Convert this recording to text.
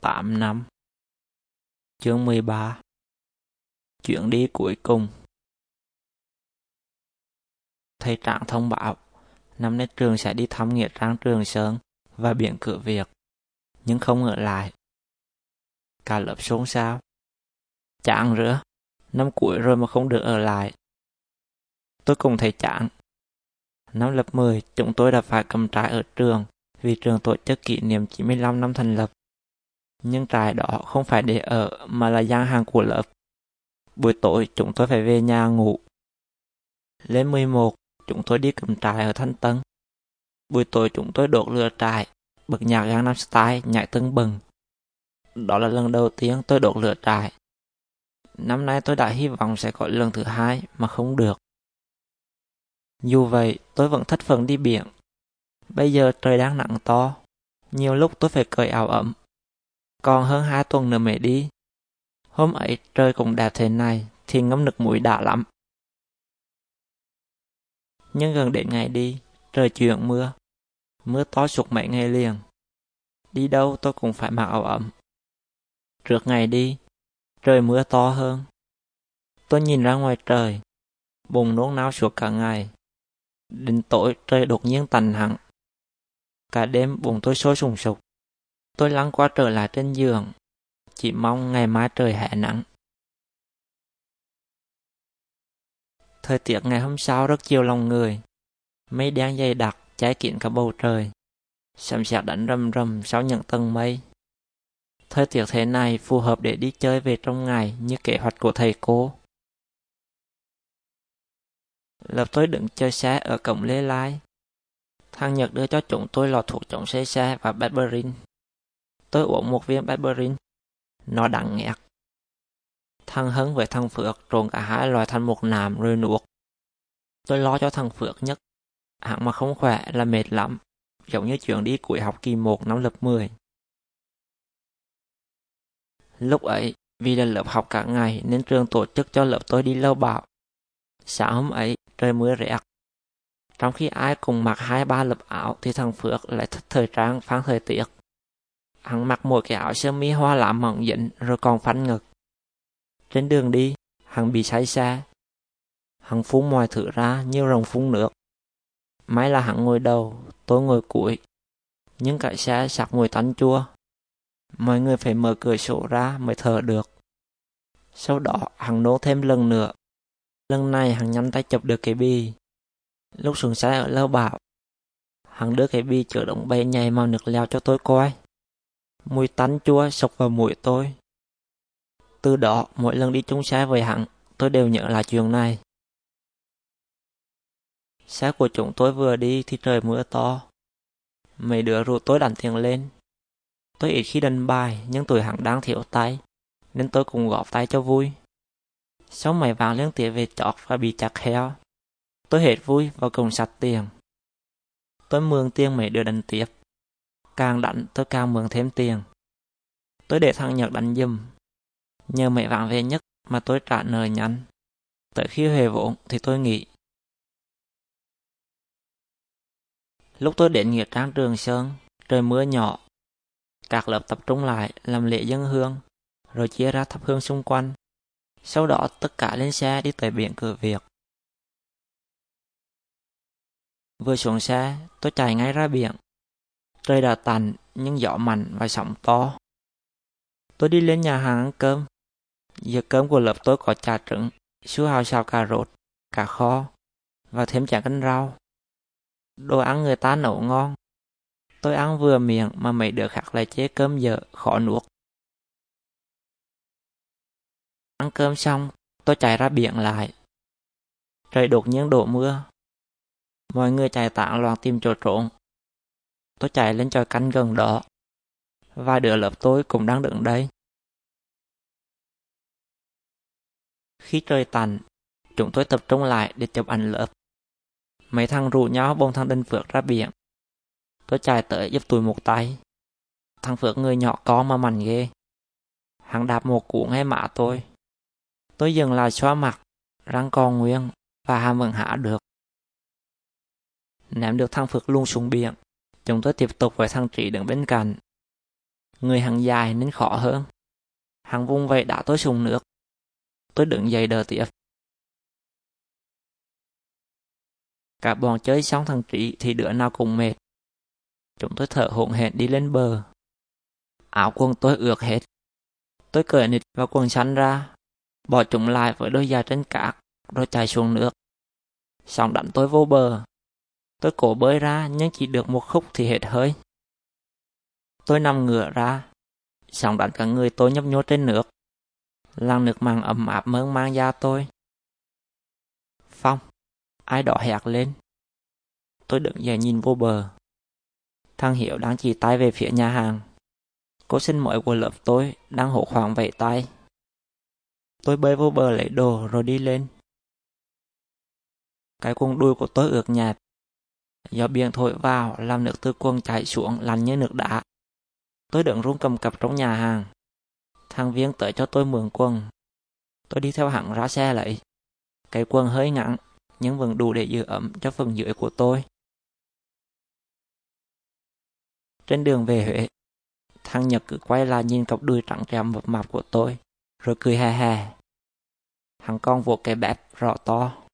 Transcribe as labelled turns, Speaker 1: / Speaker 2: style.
Speaker 1: 8 năm. Chương 13 Chuyện đi cuối cùng. Thầy Trạng thông báo, Năm nay trường sẽ đi thăm nghĩa trang, Trường Sơn và biển cửa Việt, Nhưng không ở lại. Cả lớp xôn xao. Trạng rửa Năm cuối rồi mà không được ở lại. Tôi cùng thầy Trạng. Năm lớp 10 chúng tôi đã phải cầm trái ở trường vì trường tổ chức kỷ niệm 95 năm thành lập nhưng trại đó không phải để ở mà là gian hàng của lớp. Buổi tối chúng tôi phải về nhà ngủ. Lên 11, chúng tôi đi cầm trại ở Thanh Tân. Buổi tối chúng tôi đột lửa trại, bật nhạc Gangnam Style nhảy tưng bừng. Đó là lần đầu tiên tôi đột lửa trại. Năm nay tôi đã hy vọng sẽ có lần thứ hai mà không được. Dù vậy, tôi vẫn thích phần đi biển. Bây giờ trời đang nặng to, nhiều lúc tôi phải cởi áo ấm còn hơn hai tuần nữa mới đi. Hôm ấy trời cũng đẹp thế này thì ngấm nước mũi đã lắm. Nhưng gần đến ngày đi, trời chuyển mưa. Mưa to suốt mấy ngày liền. Đi đâu tôi cũng phải mặc áo ấm. Trước ngày đi, trời mưa to hơn. Tôi nhìn ra ngoài trời, bùng nôn nao suốt cả ngày. Đến tối trời đột nhiên tành hẳn. Cả đêm bụng tôi sôi sùng sục. Tôi lăn qua trở lại trên giường, chỉ mong ngày mai trời hạ nắng. Thời tiết ngày hôm sau rất chiều lòng người. Mây đen dày đặc, cháy kín cả bầu trời. Sầm sẹt đánh rầm rầm sau những tầng mây. Thời tiết thế này phù hợp để đi chơi về trong ngày như kế hoạch của thầy cô. lập tôi đứng chơi xe ở cổng Lê Lai. Thằng Nhật đưa cho chúng tôi lọ thuốc chống xe xe và Berberin. Tôi uống một viên Berberin. Nó đắng nghẹt. Thằng Hấn với thằng Phước trộn cả hai loại thành một nàm rồi nuốt. Tôi lo cho thằng Phước nhất. hắn mà không khỏe là mệt lắm. Giống như chuyện đi cuối học kỳ 1 năm lớp 10. Lúc ấy, vì là lớp học cả ngày nên trường tổ chức cho lớp tôi đi lâu bảo. Sáng hôm ấy, trời mưa rét. Trong khi ai cùng mặc hai ba lớp áo thì thằng Phước lại thích thời trang phán thời tiết. Hắn mặc một cái áo sơ mi hoa lạ mỏng dính rồi còn phanh ngực. Trên đường đi, hắn bị say xe. Hắn phun mọi thứ ra như rồng phun nước. May là hắn ngồi đầu, tôi ngồi cuối. Nhưng cả xe sặc mùi tanh chua. Mọi người phải mở cửa sổ ra mới thở được. Sau đó, hắn nổ thêm lần nữa. Lần này hắn nhanh tay chụp được cái bi. Lúc xuống xe ở lâu bảo, hắn đưa cái bi chở động bay nhảy màu nước leo cho tôi coi mùi tanh chua sộc vào mũi tôi. Từ đó, mỗi lần đi chung xe với hắn, tôi đều nhớ lại chuyện này. Xe của chúng tôi vừa đi thì trời mưa to. Mấy đứa rủ tôi đánh tiền lên. Tôi ít khi đánh bài, nhưng tuổi hắn đang thiếu tay, nên tôi cũng góp tay cho vui. Sau mày vàng liên tiếp về chọt và bị chặt heo, tôi hết vui và cùng sạch tiền. Tôi mượn tiền mấy đứa đánh tiếp. Càng đánh tôi càng mượn thêm tiền. Tôi để thằng Nhật đánh dùm. Nhờ mẹ vạn về nhất mà tôi trả nợ nhanh. Tới khi về vốn thì tôi nghỉ. Lúc tôi đến nghĩa trang Trường Sơn, trời mưa nhỏ. Các lớp tập trung lại làm lễ dân hương, rồi chia ra thắp hương xung quanh. Sau đó tất cả lên xe đi tới biển cửa Việt. Vừa xuống xe, tôi chạy ngay ra biển. Trời đã tạnh nhưng gió mạnh và sóng to. Tôi đi lên nhà hàng ăn cơm. Giờ cơm của lớp tôi có chả trứng, su hào xào cà rốt, cà kho và thêm chả canh rau. Đồ ăn người ta nấu ngon. Tôi ăn vừa miệng mà mấy đứa khác lại chế cơm dở, khó nuốt. Ăn cơm xong, tôi chạy ra biển lại. Trời đột nhiên đổ mưa. Mọi người chạy tạng loạn tìm chỗ trốn. Tôi chạy lên tròi canh gần đó. Vài đứa lớp tôi cũng đang đứng đây. Khi trời tạnh, chúng tôi tập trung lại để chụp ảnh lớp. Mấy thằng rủ nhau bông thằng Đinh Phước ra biển. Tôi chạy tới giúp tụi một tay. Thằng Phước người nhỏ con mà mạnh ghê. Hắn đạp một cú ngay mã tôi. Tôi dừng lại xoa mặt, răng còn nguyên và hàm vẫn hạ được. Ném được thằng Phước luôn xuống biển. Chúng tôi tiếp tục với thằng Trí đứng bên cạnh. Người hàng dài nên khó hơn. Hàng vung vậy đã tôi sùng nước. Tôi đứng dậy đờ tiếp. Cả bọn chơi xong thằng Trí thì đứa nào cũng mệt. Chúng tôi thở hổn hển đi lên bờ. Áo quần tôi ướt hết. Tôi cởi nịt và quần xanh ra, bỏ chúng lại với đôi giày trên cát, rồi chạy xuống nước. Xong đánh tôi vô bờ. Tôi cố bơi ra nhưng chỉ được một khúc thì hết hơi. Tôi nằm ngửa ra, sóng đánh cả người tôi nhấp nhô trên nước. Làn nước màng ấm áp mơn mang da tôi. Phong, ai đó hẹt lên. Tôi đứng dậy nhìn vô bờ. Thằng Hiểu đang chỉ tay về phía nhà hàng. Cô sinh mỗi của lớp tôi đang hổ khoảng vẫy tay. Tôi bơi vô bờ lấy đồ rồi đi lên. Cái quần đuôi của tôi ướt nhạt. Gió biển thổi vào làm nước từ quần chảy xuống lạnh như nước đá. Tôi đứng run cầm cặp trong nhà hàng. Thằng viên tới cho tôi mượn quần. Tôi đi theo hẳn ra xe lấy. Cái quần hơi ngắn nhưng vẫn đủ để giữ ấm cho phần dưới của tôi. Trên đường về Huế, thằng Nhật cứ quay lại nhìn cặp đuôi trắng trẻo mập mạp của tôi, rồi cười hè hè. Hắn con vỗ cái bẹp rõ to.